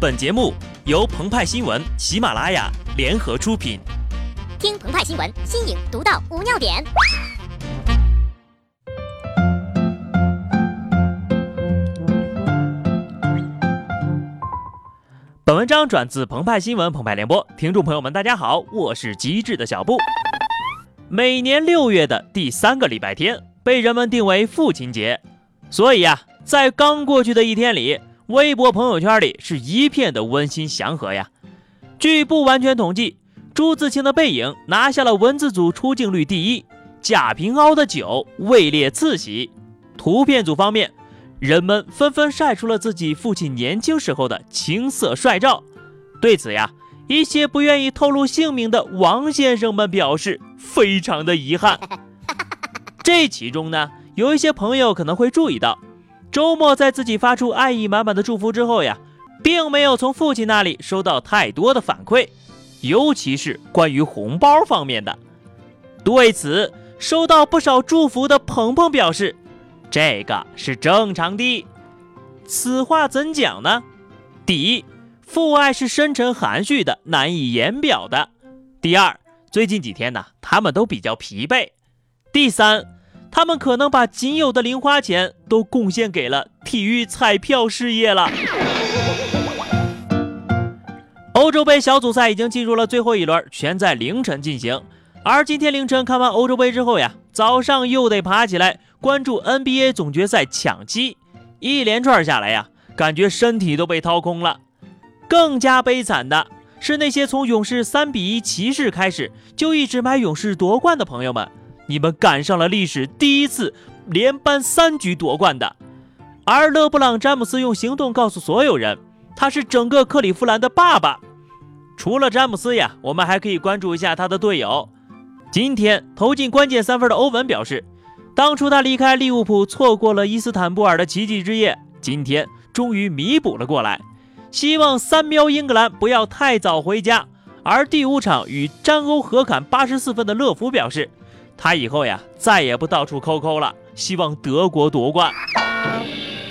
本节目由澎湃新闻、喜马拉雅联合出品。听澎湃新闻，新颖独到，无尿点。本文章转自澎湃新闻澎湃联播，听众朋友们，大家好，我是机智的小布。每年六月的第三个礼拜天被人们定为父亲节，所以呀，在刚过去的一天里。微博朋友圈里是一片的温馨祥和呀。据不完全统计，朱自清的背影拿下了文字组出镜率第一，贾平凹的酒位列次席。图片组方面，人们纷纷晒出了自己父亲年轻时候的青涩帅照。对此呀，一些不愿意透露姓名的王先生们表示非常的遗憾。这其中呢，有一些朋友可能会注意到。周末在自己发出爱意满满的祝福之后呀，并没有从父亲那里收到太多的反馈，尤其是关于红包方面的。对此，收到不少祝福的鹏鹏表示，这个是正常的。此话怎讲呢？第一，父爱是深沉含蓄的，难以言表的；第二，最近几天呢，他们都比较疲惫；第三。他们可能把仅有的零花钱都贡献给了体育彩票事业了。欧洲杯小组赛已经进入了最后一轮，全在凌晨进行。而今天凌晨看完欧洲杯之后呀，早上又得爬起来关注 NBA 总决赛抢七，一连串下来呀，感觉身体都被掏空了。更加悲惨的是那些从勇士三比一骑士开始就一直买勇士夺冠的朋友们。你们赶上了历史第一次连扳三局夺冠的，而勒布朗·詹姆斯用行动告诉所有人，他是整个克利夫兰的爸爸。除了詹姆斯呀，我们还可以关注一下他的队友。今天投进关键三分的欧文表示，当初他离开利物浦，错过了伊斯坦布尔的奇迹之夜，今天终于弥补了过来。希望三喵英格兰不要太早回家。而第五场与詹欧合砍八十四分的乐福表示。他以后呀，再也不到处抠抠了，希望德国夺冠。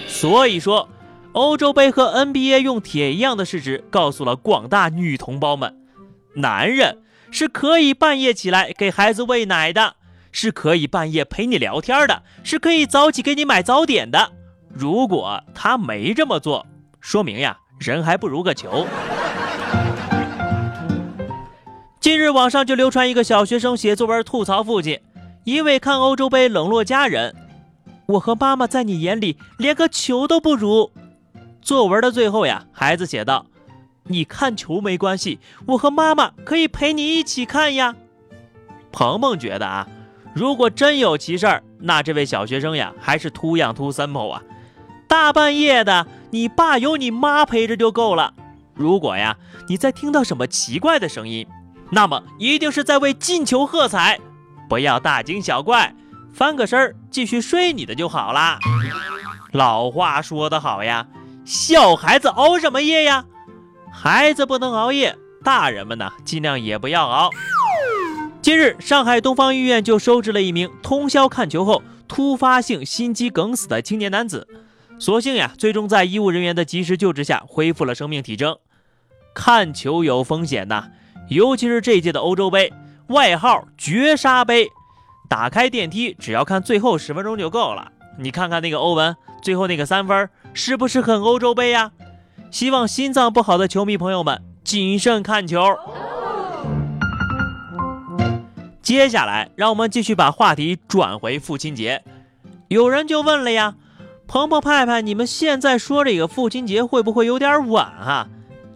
所以说，欧洲杯和 NBA 用铁一样的事实告诉了广大女同胞们：男人是可以半夜起来给孩子喂奶的，是可以半夜陪你聊天的，是可以早起给你买早点的。如果他没这么做，说明呀，人还不如个球。近日，网上就流传一个小学生写作文吐槽父亲，因为看欧洲杯冷落家人。我和妈妈在你眼里连个球都不如。作文的最后呀，孩子写道：“你看球没关系，我和妈妈可以陪你一起看呀。”鹏鹏觉得啊，如果真有其事儿，那这位小学生呀，还是 too young too simple 啊。大半夜的，你爸有你妈陪着就够了。如果呀，你再听到什么奇怪的声音，那么一定是在为进球喝彩，不要大惊小怪，翻个身儿继续睡你的就好啦。老话说得好呀，小孩子熬什么夜呀？孩子不能熬夜，大人们呢尽量也不要熬。近日，上海东方医院就收治了一名通宵看球后突发性心肌梗死的青年男子，所幸呀，最终在医务人员的及时救治下恢复了生命体征。看球有风险呐。尤其是这一届的欧洲杯，外号“绝杀杯”，打开电梯只要看最后十分钟就够了。你看看那个欧文最后那个三分，是不是很欧洲杯呀？希望心脏不好的球迷朋友们谨慎看球。接下来，让我们继续把话题转回父亲节。有人就问了呀，鹏鹏、派派，你们现在说这个父亲节会不会有点晚啊？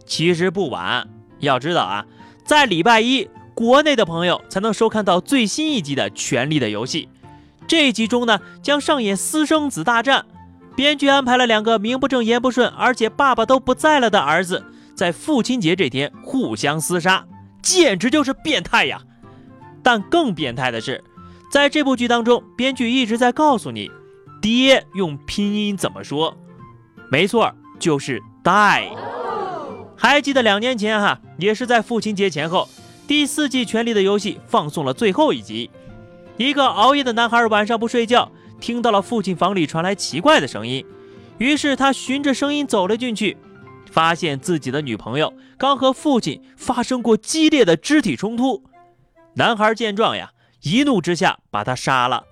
其实不晚，要知道啊。在礼拜一，国内的朋友才能收看到最新一集的《权力的游戏》。这一集中呢，将上演私生子大战。编剧安排了两个名不正言不顺，而且爸爸都不在了的儿子，在父亲节这天互相厮杀，简直就是变态呀！但更变态的是，在这部剧当中，编剧一直在告诉你，爹用拼音怎么说？没错，就是 die。还记得两年前哈，也是在父亲节前后，第四季《权力的游戏》放送了最后一集。一个熬夜的男孩晚上不睡觉，听到了父亲房里传来奇怪的声音，于是他循着声音走了进去，发现自己的女朋友刚和父亲发生过激烈的肢体冲突。男孩见状呀，一怒之下把他杀了。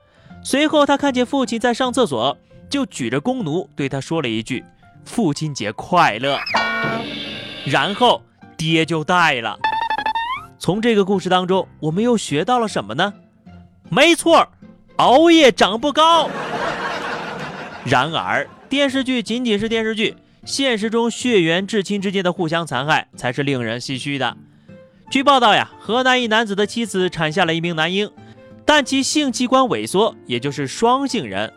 随后他看见父亲在上厕所，就举着弓弩对他说了一句：“父亲节快乐。”然后爹就带了。从这个故事当中，我们又学到了什么呢？没错，熬夜长不高。然而，电视剧仅仅是电视剧，现实中血缘至亲之间的互相残害才是令人唏嘘的。据报道呀，河南一男子的妻子产下了一名男婴，但其性器官萎缩，也就是双性人。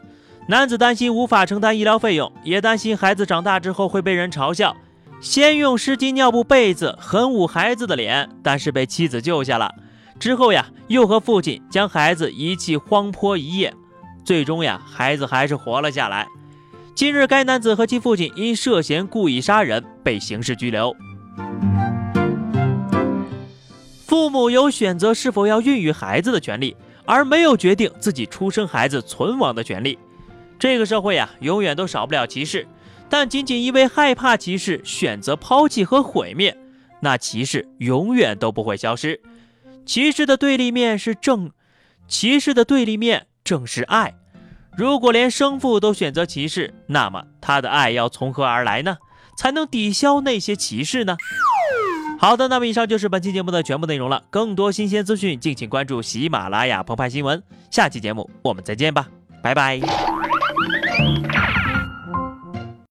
男子担心无法承担医疗费用，也担心孩子长大之后会被人嘲笑，先用湿巾、尿布、被子狠捂孩子的脸，但是被妻子救下了。之后呀，又和父亲将孩子遗弃荒坡一夜。最终呀，孩子还是活了下来。近日，该男子和其父亲因涉嫌故意杀人被刑事拘留。父母有选择是否要孕育孩子的权利，而没有决定自己出生孩子存亡的权利。这个社会呀，永远都少不了歧视，但仅仅因为害怕歧视，选择抛弃和毁灭，那歧视永远都不会消失。歧视的对立面是正，歧视的对立面。正是爱。如果连生父都选择歧视，那么他的爱要从何而来呢？才能抵消那些歧视呢？好的，那么以上就是本期节目的全部内容了。更多新鲜资讯，敬请关注喜马拉雅澎湃新闻。下期节目我们再见吧，拜拜。